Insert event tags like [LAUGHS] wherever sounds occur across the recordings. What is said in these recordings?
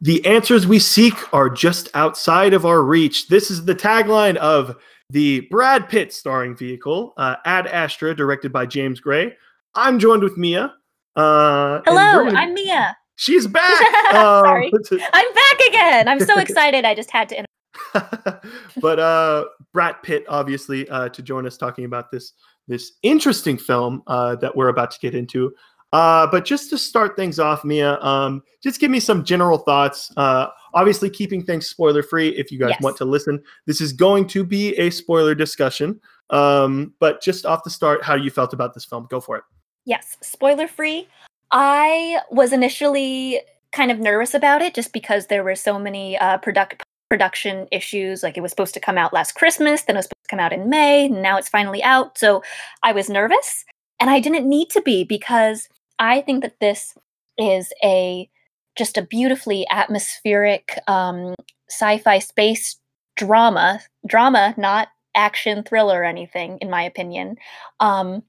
The answers we seek are just outside of our reach. This is the tagline of the Brad Pitt starring vehicle, uh, Ad Astra, directed by James Gray. I'm joined with Mia. Uh, Hello, gonna- I'm Mia. She's [LAUGHS] back. Um, Sorry. [LAUGHS] I'm back again. I'm so [LAUGHS] excited. I just had to. inter- but uh Brad Pitt obviously uh to join us talking about this this interesting film uh that we're about to get into. Uh but just to start things off Mia um just give me some general thoughts. Uh obviously keeping things spoiler free if you guys Yes. want to listen. This is going to be a spoiler discussion. Um but just off the start how you felt about this film. Go for it. Yes, spoiler free. I was initially kind of nervous about it just because there were so many uh, product production issues. Like it was supposed to come out last Christmas, then it was supposed to come out in May, and now it's finally out. So I was nervous, and I didn't need to be because I think that this is a just a beautifully atmospheric um, sci-fi space drama. Drama, not action thriller or anything, in my opinion. Um,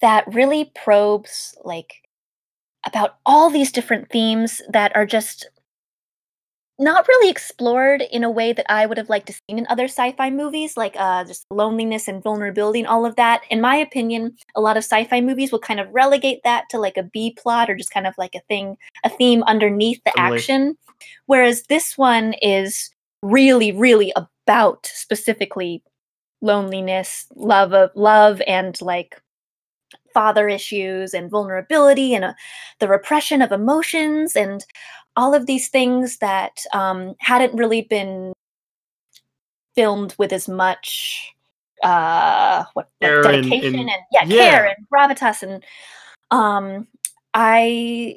that really probes like about all these different themes that are just not really explored in a way that I would have liked to see in other sci-fi movies, like uh, just loneliness and vulnerability and all of that. In my opinion, a lot of sci-fi movies will kind of relegate that to like a B plot or just kind of like a thing, a theme underneath the Totally. action. Whereas this one is really, really about specifically loneliness, love of love, and like father issues and vulnerability and uh, the repression of emotions and all of these things that um, hadn't really been filmed with as much uh what like dedication and- and, yeah, yeah. care and gravitas and um i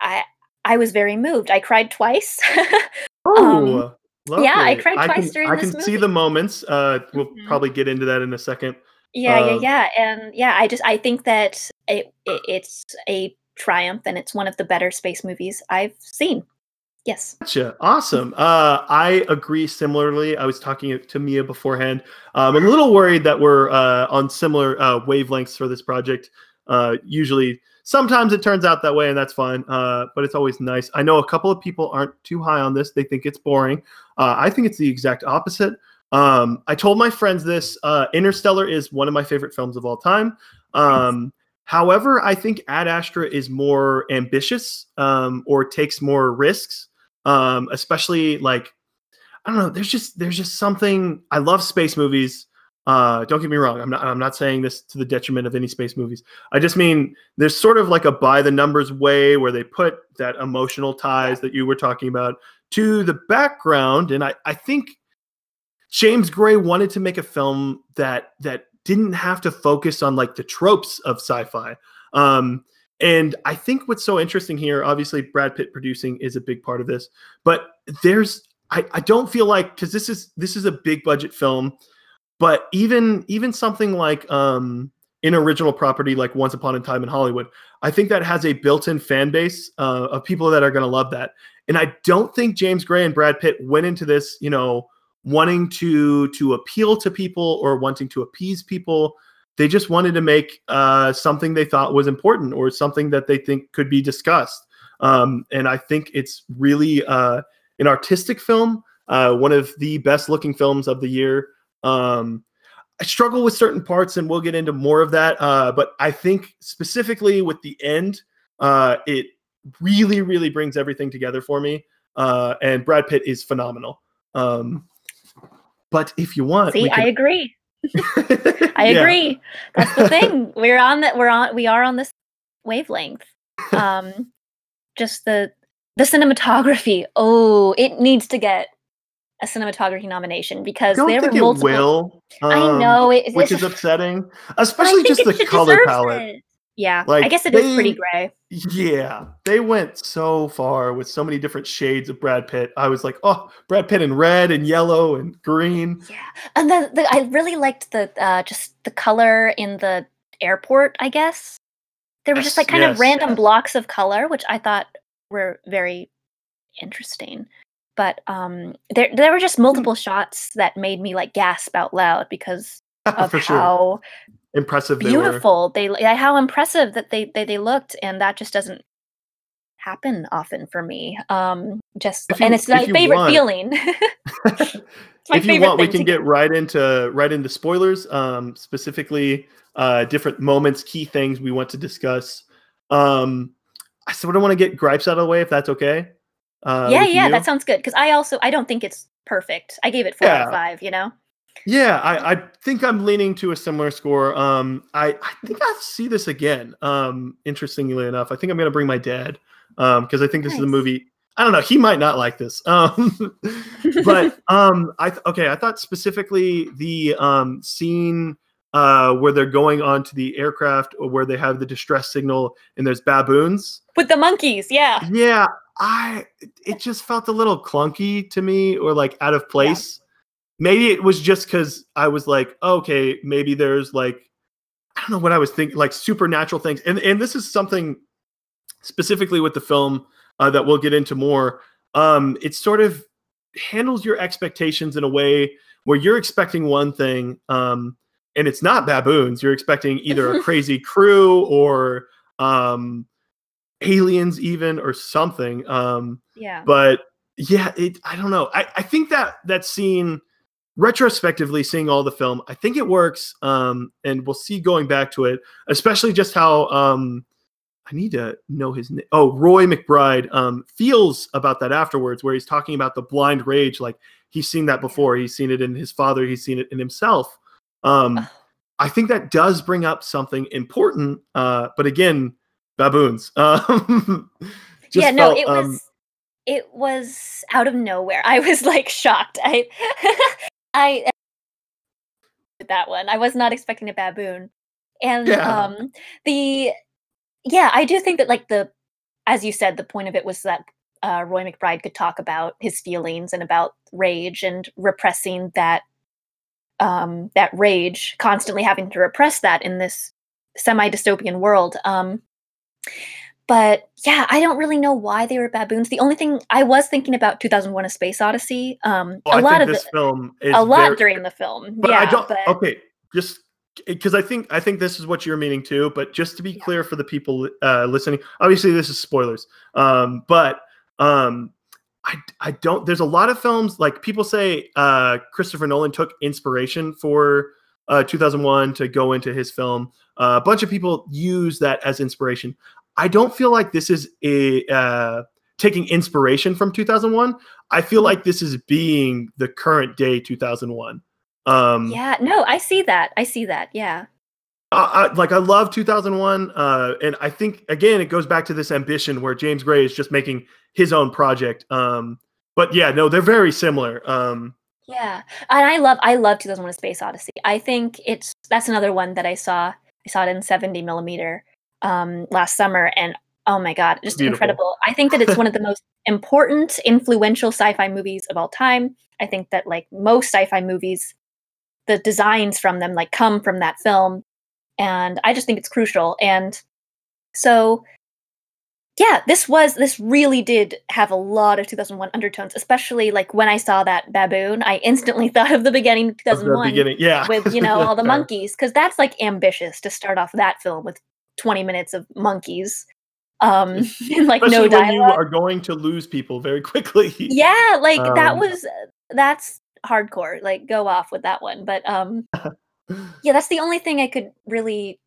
i i was very moved i cried twice [LAUGHS] Oh, yeah, I cried twice can, during I this can see movie. the moments. Uh, we'll Mhm. probably get into that in a second. yeah Um, yeah yeah and yeah i just i think that it, it it's a triumph and it's one of the better space movies i've seen yes Gotcha. Awesome. Uh, I agree similarly. I was talking to Mia beforehand. Um, I'm a little worried that we're uh, on similar uh, wavelengths for this project. Uh, usually, sometimes it turns out that way, and that's fine. Uh, but it's always nice. I know a couple of people aren't too high on this. They think it's boring. Uh, I think it's the exact opposite. Um, I told my friends this. Interstellar is one of my favorite films of all time. Um, however, I think Ad Astra is more ambitious um, or takes more risks um especially like i don't know there's just there's just something i love space movies. Uh don't get me wrong i'm not i'm not saying this to the detriment of any space movies. I just mean there's sort of like a by the numbers way where they put that emotional ties that you were talking about to the background and i i think james gray wanted to make a film that that didn't have to focus on like the tropes of sci-fi um and I think what's so interesting here, obviously, Brad Pitt producing is a big part of this, but there's I, I don't feel like because this is this is a big budget film, but even even something like um an original property like Once Upon a Time in Hollywood, I think that has a built-in fan base uh, of people that are going to love that. And I don't think James Gray and Brad Pitt went into this, you know, wanting to to appeal to people or wanting to appease people they just wanted to make uh, something they thought was important or something that they think could be discussed. Um, and I think it's really uh, an artistic film, uh, one of the best looking films of the year. Um, I struggle with certain parts, and we'll get into more of that. Uh, but I think specifically with the end, uh, it really, really brings everything together for me. Uh, and Brad Pitt is phenomenal. Um, but if you want, see we i agree [LAUGHS] I Yeah. agree. That's the thing. [LAUGHS] We're on that. We're on. We are on this wavelength. Um, just the the cinematography. Oh, it needs to get a cinematography nomination because there were multiple. will. I um, know it, which is upsetting, especially just the color palette. it. Yeah, I Like, guess it is pretty gray. Yeah, they went so far with so many different shades of Brad Pitt. I was like, oh, Brad Pitt in red and yellow and green. Yeah, and the, the I really liked the uh, just the color in the airport. I guess there were just like kind yes. of random blocks of color, which I thought were very interesting. But um, there there were just multiple shots that made me like gasp out loud because [LAUGHS] of For sure, how impressive they were. beautiful they like, how impressive that they, they they looked, and that just doesn't happen often for me. Um, just you- and it's my favorite want- feeling. [LAUGHS] My if you favorite want, we can get right into right into spoilers, um, specifically uh, different moments, key things we want to discuss. Um, I sort of want to get gripes out of the way, if that's okay. Uh, yeah, yeah, you. that sounds good. Because I also I don't think it's perfect. I gave it four out of five. You know. Yeah, I, I think I'm leaning to a similar score. Um, I, I think I'll see this again. Um, interestingly enough, I think I'm gonna bring my dad. Um, because I think this is a movie. I don't know. He might not like this. Um, [LAUGHS] but [LAUGHS] um, I th- okay. I thought specifically the um scene uh where they're going onto the aircraft or where they have the distress signal and there's baboons. With the monkeys, yeah. Yeah, I it just felt a little clunky to me or like out of place. Maybe it was just because I was like, okay, maybe there's like I don't know what I was thinking, like supernatural things. And and this is something specifically with the film uh, that we'll get into more. Um, it sort of handles your expectations in a way where you're expecting one thing, um, and it's not baboons. You're expecting either a [LAUGHS] crazy crew or um, aliens, even or something. Um, Yeah. but yeah, it. I don't know. I, I think that that scene, retrospectively seeing all the film, I think it works. Um, and we'll see going back to it, especially just how um, I need to know his name. Oh, Roy McBride um, feels about that afterwards, where he's talking about the blind rage. Like he's seen that before. He's seen it in his father. He's seen it in himself. Um, I think that does bring up something important. Uh, but again, baboons. [LAUGHS] Um, yeah, no, felt, it was um, it was out of nowhere. I was like shocked. I [LAUGHS] I that one. I was not expecting a baboon. And Yeah. um the yeah, I do think that like the as you said, the point of it was that uh, Roy McBride could talk about his feelings and about rage and repressing that um that rage, constantly having to repress that in this semi dystopian world. Um but yeah, I don't really know why they were baboons. The only thing I was thinking about 2001: A Space Odyssey. Um, a I lot of this the, film is a lot very- during the film. but yeah, I don't. but Okay, just because I think I think this is what you're meaning too. But just to be Yeah. clear for the people uh, listening, obviously this is spoilers. Um, but um, I I don't. There's a lot of films like people say uh, Christopher Nolan took inspiration for uh, 2001 to go into his film. Uh, a bunch of people use that as inspiration. I don't feel like this is a uh, taking inspiration from 2001. I feel like this is being the current day 2001. Um, yeah, no, I see that. I see that. Yeah, I, I, like I love 2001, uh, and I think again it goes back to this ambition where James Gray is just making his own project. Um, but yeah, no, they're very similar. Um, yeah, and I love I love 2001: A Space Odyssey. I think it's that's another one that I saw. I saw it in 70 millimeter um, last summer, and oh my god, just Beautiful. incredible. I think that it's one of the most [LAUGHS] important, influential sci-fi movies of all time. I think that like most sci-fi movies, the designs from them like come from that film, and I just think it's crucial. And so, yeah, this was this really did have a lot of 2001 undertones, especially like when I saw that baboon, I instantly [LAUGHS] thought of the beginning of of the 2001 beginning, yeah, with you know all the [LAUGHS] monkeys because that's like ambitious to start off that film with 20 minutes of monkeys um [LAUGHS] and like Especially no when you dialogue are going to lose people very [LAUGHS] quickly. yeah like that Um, was that's hardcore like go off with that one but um [LAUGHS] yeah that's the only thing i could really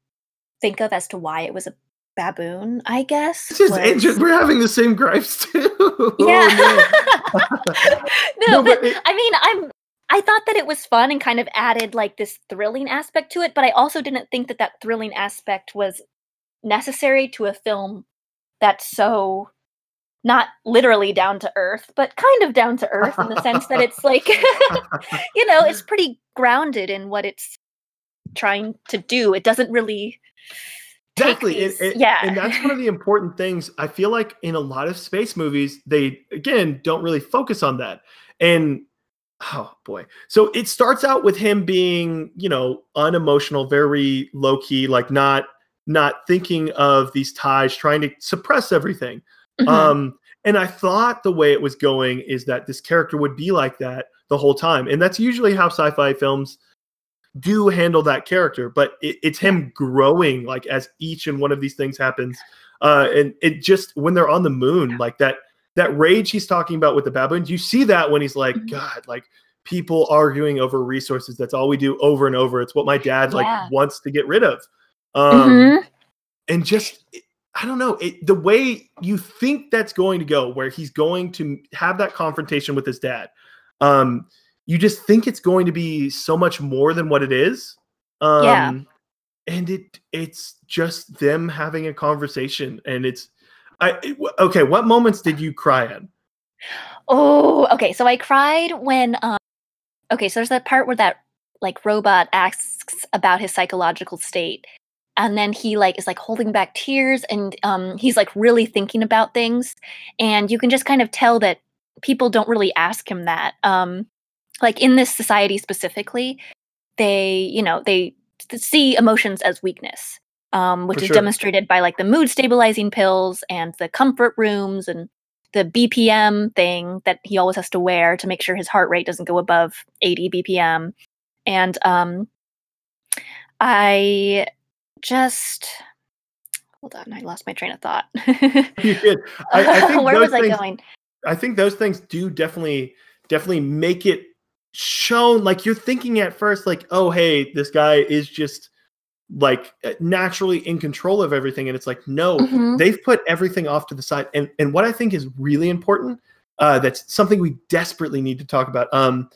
think of as to why it was a baboon i guess is was-. We're having the same gripes too. Oh, yeah no. no, No, but, but it- i mean i'm i thought that it was fun and kind of added like this thrilling aspect to it but i also didn't think that that thrilling aspect was necessary to a film that's so not literally down to earth but kind of down to earth in the sense that it's like [LAUGHS] you know it's pretty grounded in what it's trying to do it doesn't really Exactly. These- and- yeah and that's one of the important things. I feel like in a lot of space movies, they again don't really focus on that. And oh boy. So it starts out with him being, you know, unemotional, very low key, like not not thinking of these ties, trying to suppress everything. Mhm. Um, and I thought the way it was going is that this character would be like that the whole time. And that's usually how sci-fi films do handle that character, but it, it's him growing like as each and one of these things happens. Uh, and it just when they're on the moon, like that that rage he's talking about with the baboons, you see that when he's like, Mhm. God, like people arguing over resources. That's all we do over and over. It's what my dad like wants to get rid of. Um, Mhm. And just I don't know it, the way you think that's going to go, where he's going to have that confrontation with his dad. Um, you just think it's going to be so much more than what it is. Um, Yeah. and it it's just them having a conversation, and it's I it- okay. What moments did you cry at? Oh, okay. So I cried when um okay, so there's that part where that like robot asks about his psychological state and then he like is like holding back tears and um he's like really thinking about things and you can just kind of tell that people don't really ask him that. Um like in this society specifically, they, you know, they see emotions as weakness. Um, which For is sure. demonstrated by like the mood stabilizing pills and the comfort rooms and the BPM thing that he always has to wear to make sure his heart rate doesn't go above 80 BPM. And um, I just hold on, I lost my train of thought. [LAUGHS] You did. [LAUGHS] I, I think Where those was I things, going? I think those things do definitely definitely make it shown like you're thinking at first like oh hey this guy is just like uh, naturally in control of everything and it's like no Mhm. they've put everything off to the side and and what i think is really important uh that's something we desperately need to talk about um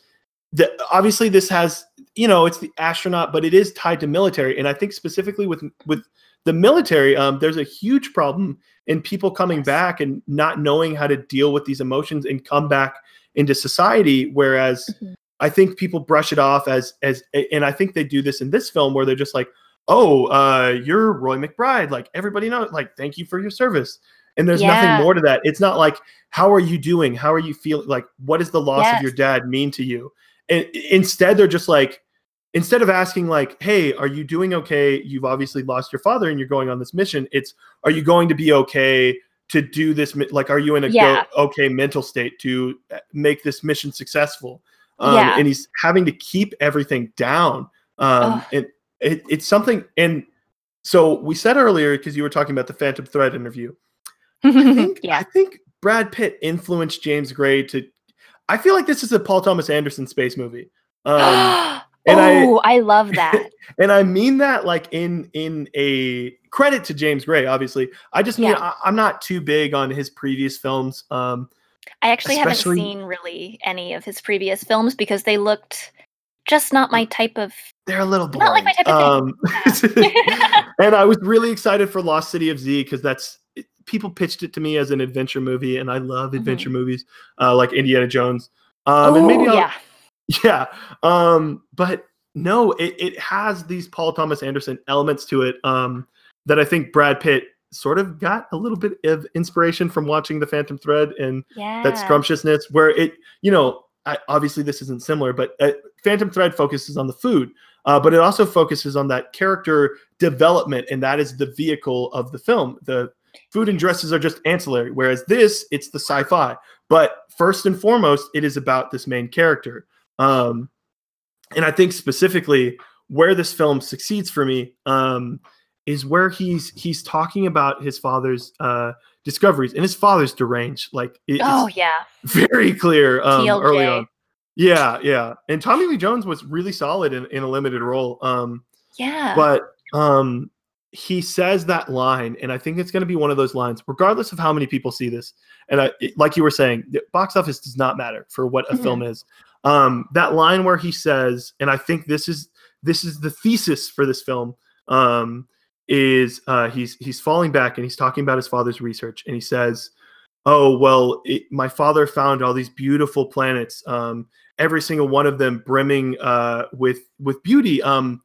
the, obviously this has you know it's the astronaut but it is tied to military. And i think specifically with with the military um there's a huge problem in people coming Yes. back and not knowing how to deal with these emotions and come back into society. Whereas Mhm. i think people brush it off as as and i think they do this in this film where they're just like oh uh you're roy mcbride. Like everybody knows like thank you for your service. And there's Yeah. nothing more to that. It's not like how are you doing? How are you feeling like what does the loss of your dad mean to you? And instead they're just like instead of asking like hey are you doing okay you've obviously lost your father and you're going on this mission it's are you going to be okay to do this like are you in a Yeah. go, okay mental state to uh, make this mission successful um, Yeah. and he's having to keep everything down um, and it, it's something and so we said earlier because you were talking about the phantom thread interview I [LAUGHS] think yeah. I think Brad Pitt influenced James Gray to. I feel like this is a Paul Thomas Anderson space movie, [GASPS] um, and I- oh, I love that. [LAUGHS] and I mean that like in in a credit to James Gray. Obviously, I just mean Yeah. I, I'm not too big on his previous films. Um, I actually Especially- haven't seen really any of his previous films because they looked just not my type of. they're a little boring. Not like my type of um, [LAUGHS] and I was [LAUGHS] really excited for Lost City of Z because that's people pitched it to me as an adventure movie, and I love adventure movies uh, like Indiana Jones. Um, and maybe Mm-hmm. I'll, yeah. Yeah um but no it, it has these paul thomas anderson elements to it um that i think brad pitt sort of got a little bit of inspiration from watching the phantom thread and Yeah. that scrumptiousness where it you know I, obviously this isn't similar but uh, phantom thread focuses on the food uh, but it also focuses on that character development and that is the vehicle of the film the food and dresses are just ancillary whereas this it's the sci-fi but first and foremost it is about this main character um, and i think specifically where this film succeeds for me um, is where he's he's talking about his father's uh, discoveries and his father's deranged like Oh it's yeah. very clear um, early on yeah yeah and tommy lee jones was really solid in, in a limited role um, Yeah. but um he says that line and i think it's going to be one of those lines regardless of how many people see this and I, it- like you were saying the box office does not matter for what a Mhm. film is um that line where he says and i think this is this is the thesis for this film um is uh he's he's falling back and he's talking about his father's research and he says oh well it, my father found all these beautiful planets um every single one of them brimming uh with with beauty um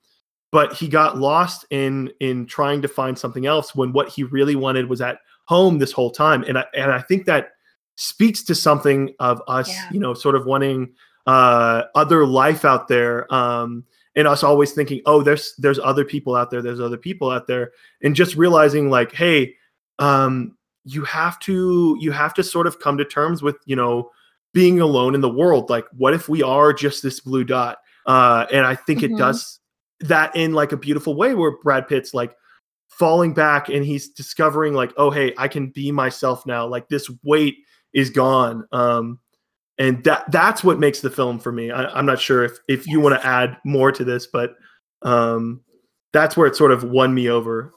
but he got lost in in trying to find something else when what he really wanted was at home this whole time and i and i think that speaks to something of us Yeah. you know sort of wanting uh other life out there um and us always thinking oh there's there's other people out there there's other people out there and just realizing like hey um you have to you have to sort of come to terms with you know being alone in the world. Like what if we are just this blue dot? Uh and i think Mhm. it does that in like a beautiful way where brad pitt's like falling back and he's discovering like oh hey i can be myself now. Like this weight is gone. Um and that that's what makes the film for me. I, am not sure if if you want to add more to this but um that's where it sort of won me over.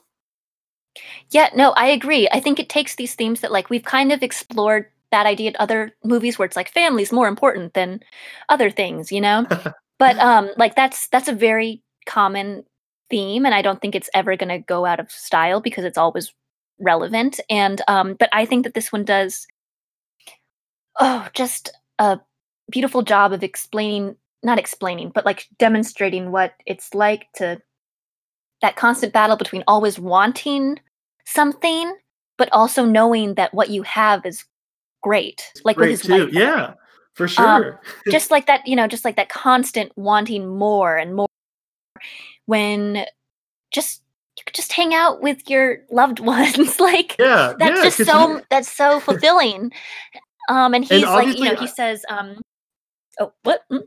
Yeah no i agree. I think it takes these themes that like we've kind of explored that idea in other movies where it's like family's more important than other things you know? [LAUGHS] But um like that's that's a very common theme and i don't think it's ever going to go out of style because it's always relevant. And um but i think that this one does oh just a beautiful job of explaining not explaining but like demonstrating what it's like to that constant battle between always wanting something but also knowing that what you have is great like great with his too. wife yeah for Um, sure. [LAUGHS] just like that you know just like that constant wanting more and more when just you could just hang out with your loved [LAUGHS] ones like yeah that's yeah, just so that's so fulfilling um and he's like you know he says um oh what Mm,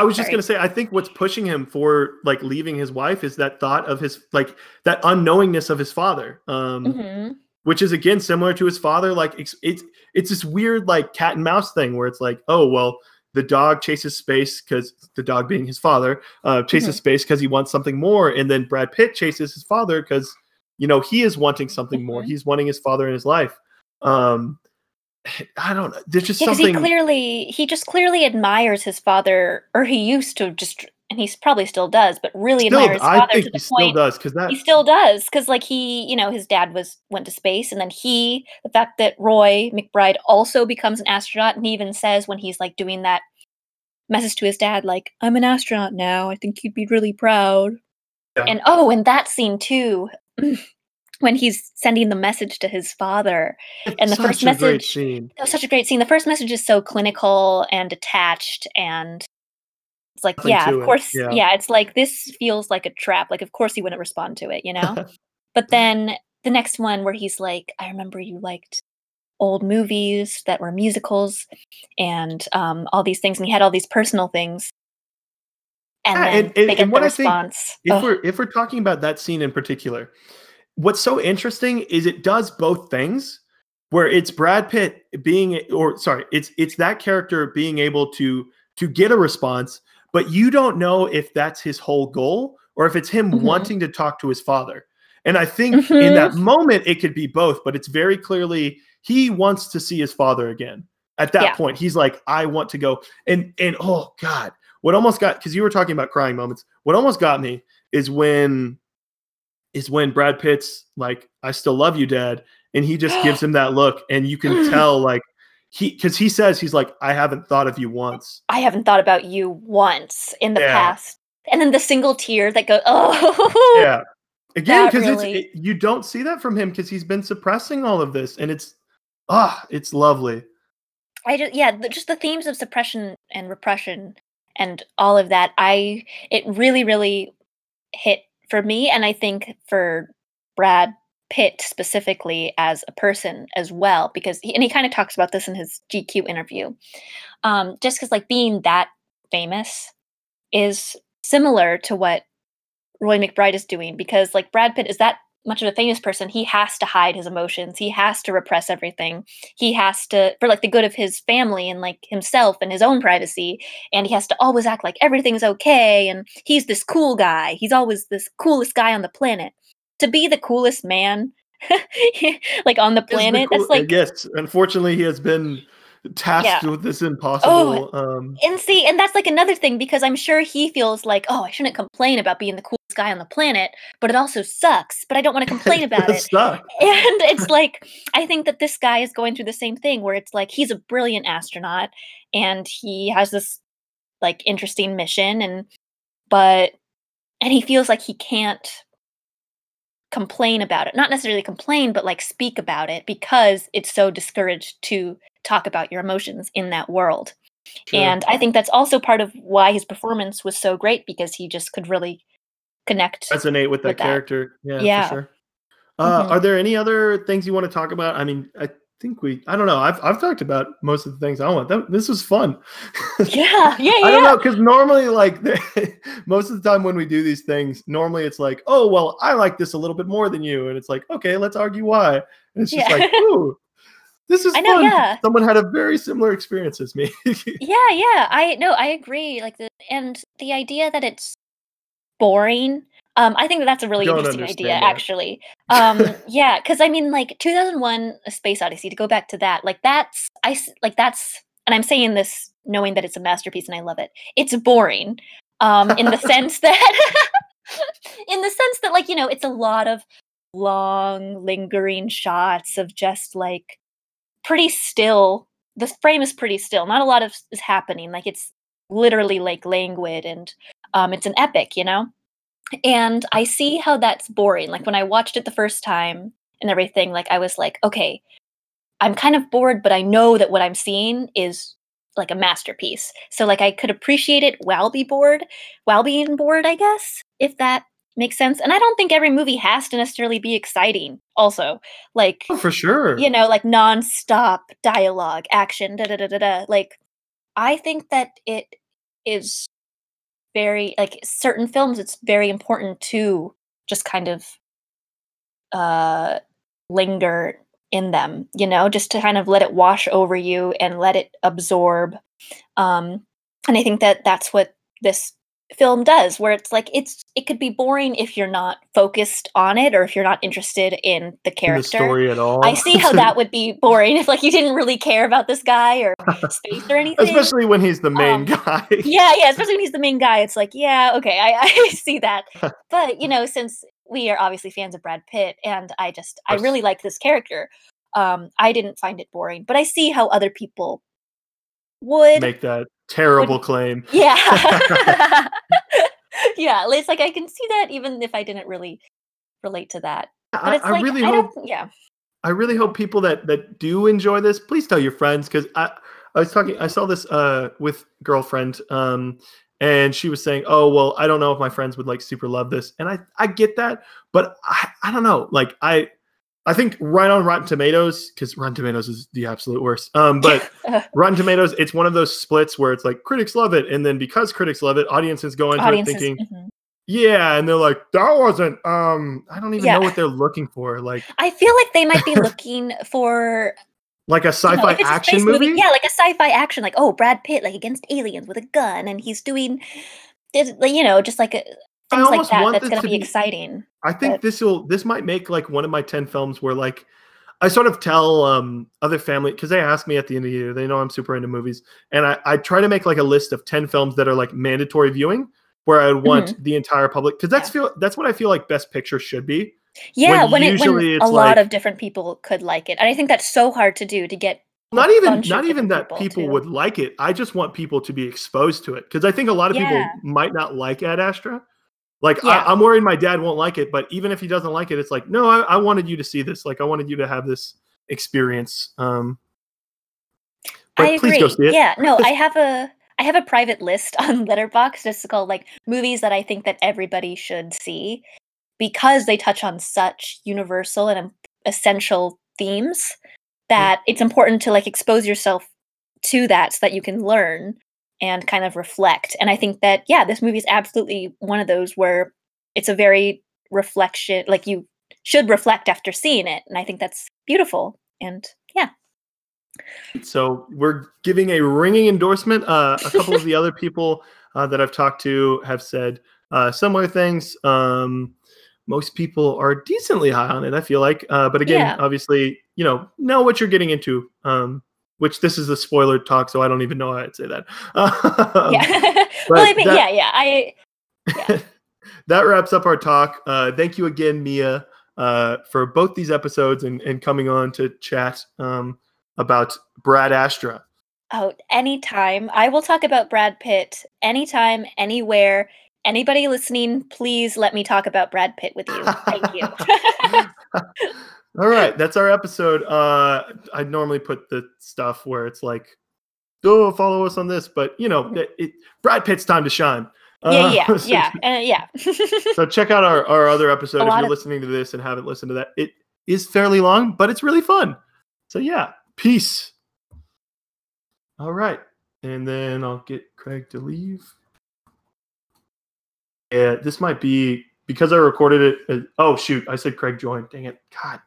I was just Sorry. gonna say, I think what's pushing him for like leaving his wife is that thought of his like that unknowingness of his father, um, mhm. which is again similar to his father. Like it's, it's it's this weird like cat and mouse thing where it's like, oh well, the dog chases space because the dog being his father uh, chases space because he wants something more, and then Brad Pitt chases his father because you know he is wanting something more. Mhm. He's wanting his father in his life. Um, [SIGHS] I don't know. There's just Yeah, because he something. clearly he just clearly admires his father, or he used to just, and he probably still does, but really still, admires his I father think to he the still point does because that he still does, because like he, you know, his dad was went to space, and then he, the fact that Roy McBride also becomes an astronaut, and he even says when he's like doing that message to his dad, like "I'm an astronaut now. I think you'd be really proud." Yeah. And oh, and that scene too. [CLEARS THROAT] When he's sending the message to his father, and the first message- scene. that was such a great scene. The first message is so clinical and detached, and it's like, Nothing yeah, of course, yeah. yeah. It's like this feels like a trap. Like, of course, he wouldn't respond to it, you know. [LAUGHS] but then the next one where he's like, I remember you liked old movies that were musicals and um, all these things, and he had all these personal things. And Yeah, then and- and- they get and what the I think response. if Ugh. we're if we're talking about that scene in particular, what's so interesting is it does both things. Where it's Brad Pitt being, or sorry, it's it's that character being able to to get a response, but you don't know if that's his whole goal or if it's him Mhm. wanting to talk to his father. And I think in that Mm-hmm. moment it could be both, but it's very clearly he wants to see his father again. At that Yeah. point, he's like, I want to go. And and oh God, what almost got because you were talking about crying moments. What almost got me is when is when Brad Pitt's like, I still love you, Dad. And he just gives [GASPS] him that look, and you can [GASPS] tell like he because he says he's like, I haven't thought of you once. I haven't thought about you once in the Yeah. past. And then the single tear that goes, [LAUGHS] oh, Yeah. Again, because really- it's it, you don't see that from him because he's been suppressing all of this, and it's ah, it's lovely. I just yeah, the, just the themes of suppression and repression and all of that. I it really really hit for me, and I think for Brad Pitt specifically as a person as well, because he, and he kind of talks about this in his GQ interview. Um, just because like being that famous is similar to what Roy McBride is doing, because like Brad Pitt is that much of a famous person, he has to hide his emotions, he has to repress everything. He has to for like the good of his family and like himself and his own privacy and he has to always act like everything's okay and he's this cool guy. He's always this coolest guy on the planet. To be the coolest man [LAUGHS] like on the Is the planet cool- that's like yes, unfortunately, he has been tasked with this impossible. um, and see and that's like another thing because i'm sure he feels like oh i shouldn't complain about being the coolest guy on the planet but it also sucks but i don't want to [LAUGHS] complain about it stuck. [LAUGHS] and it's like i think that this guy is going through the same thing where it's like he's a brilliant astronaut and he has this like interesting mission and but and he feels like he can't complain about it not necessarily complain but like speak about it because it's so discouraged to talk about your emotions in that world and i think that's also part of why his performance was so great because he just could really connect resonate with that with that. character. Yeah, Yeah. for sure. Uh, Mhm. Are there any other things you want to talk about? I mean, I think we. I don't know. I've I've talked about most of the things I want. That, this was fun. [LAUGHS] Yeah, [LAUGHS] yeah, yeah. I don't know because normally, like [LAUGHS] most of the time when we do these things, normally it's like, oh well, I like this a little bit more than you, and it's like, okay, let's argue why. And it's just Yeah. like, ooh, this is I know, fun. yeah. Someone had a very similar experience as me. [LAUGHS] Yeah, yeah. I no, I agree. Like the and the idea that it's boring. Um, I think that that's a really Don't interesting idea, that. actually. Um, yeah, because I mean, like 2001: A Space Odyssey. To go back to that, like that's I like that's, and I'm saying this knowing that it's a masterpiece and I love it. It's boring, um, in the [LAUGHS] sense that, [LAUGHS] in the sense that, like you know, it's a lot of long, lingering shots of just like pretty still. The frame is pretty still. Not a lot of is happening. Like it's literally like languid and um, it's an epic, you know. And I see how that's boring. Like when I watched it the first time and everything, like I was like, okay, I'm kind of bored, but I know that what I'm seeing is like a masterpiece. So like I could appreciate it while be bored, while being bored, I guess, if that makes sense. And I don't think every movie has to necessarily be exciting. Also, like oh, for sure. you know, like non-stop dialogue, action, da da da da da. Like, I think that it is very like certain films. It's very important to just kind of uh linger in them, you know, just to kind of let it wash over you and let it absorb. Um, and I think that that's what this film does where it's like it's it could be boring if you're not focused on it or if you're not interested in the in the character story at all. I see how that [LAUGHS] would be boring if like you didn't really care about this guy or space or anything. especially when he's the main Um, guy. [LAUGHS] yeah, yeah, especially when he's the main guy. It's like, yeah, okay, I, [LAUGHS] I see that. But you know, since we are obviously fans of Brad Pitt, and I just I really like this character, um, I didn't find it boring. But I see how other people would. Make that terrible claim. [LAUGHS] yeah. [LAUGHS] yeah, it's like I can see that even if I didn't really relate to that. But I, it's I like really I hope yeah. I really hope people that that do enjoy this, please tell your friends because I I was talking I saw this uh with girlfriend um and she was saying, "Oh, well, I don't know if my friends would like super love this." And I I get that, but I I don't know. Like I I think right on Rotten Tomatoes cuz Rotten Tomatoes is the absolute worst. Um but [LAUGHS] Rotten Tomatoes it's one of those splits where it's like critics love it and then because critics love it, audiences go into Audiences. it thinking, mhm. "Yeah," and they're like, "That wasn't um I don't even Yeah. know what they're looking for." Like I feel like they might be looking for like a sci-fi if it's a action space movie? Yeah, like a sci-fi action, like oh, Brad Pitt like against aliens with a gun, and he's doing, you know, just like a, things like almost that. want That's this gonna be, be- exciting. I think but- this will this might make like one of my 10 films where like I sort of tell um other family because they ask me at the end of the year, they know I'm super into movies, and I, I try to make like a list of 10 films that are like mandatory viewing where I would want Mm-hmm. the entire public because that's feel that's what I feel like best picture should be. Yeah, When when, it when usually a it's lot of different people could like it, and I think that's so hard to do to get. Not even not even that people too. would like it. I just want people to be exposed to it because I think a lot of Yeah. people might not like Ad Astra. Like Yeah. I, I'm worried my dad won't like it, but even if he doesn't like it, it's like no, I, I wanted you to see this. Like I wanted you to have this experience. Um, but I please agree. go see it. Yeah, no, [LAUGHS] I have a I have a private list on [LAUGHS] Letterboxd just called like movies that I think that everybody should see because they touch on such universal and essential themes that it's important to like expose yourself to that so that you can learn and kind of reflect. And I think that yeah, this movie is absolutely one of those where it's a very reflection like you should reflect after seeing it and I think that's beautiful. And yeah. So we're giving a ringing endorsement. Uh, a couple of the other [LAUGHS] people uh, that I've talked to have said uh, similar things. Um, most people are decently high on it. I feel like, uh, but again, Yeah. obviously, you know, know what you're getting into. Um, which this is a spoiler talk, so I don't even know how I'd say that. [LAUGHS] Um, yeah. [LAUGHS] well, I mean, that- yeah, yeah. I [LAUGHS] that wraps up our talk. Uh, thank you again, Mia, uh, for both these episodes and, and coming on to chat um, about Brad Astra. oh, anytime. I will talk about Brad Pitt anytime, anywhere. Anybody listening, please let me talk about Brad Pitt with you. Thank you. All right, that's our episode. Uh, I normally put the stuff where it's like, "Oh, follow us on this," but you know, it, it, Brad Pitt's time to shine. yeah, yeah, Uh, [LAUGHS] so- yeah, uh, yeah. [LAUGHS] So check out our, our other episode A if you're of- listening to this and haven't listened to that. It is fairly long, but it's really fun. So yeah, peace. All right. And then I'll get Craig to leave. Yeah, this might be because I recorded it. uh, oh shoot, I said Craig joined. Dang it. God.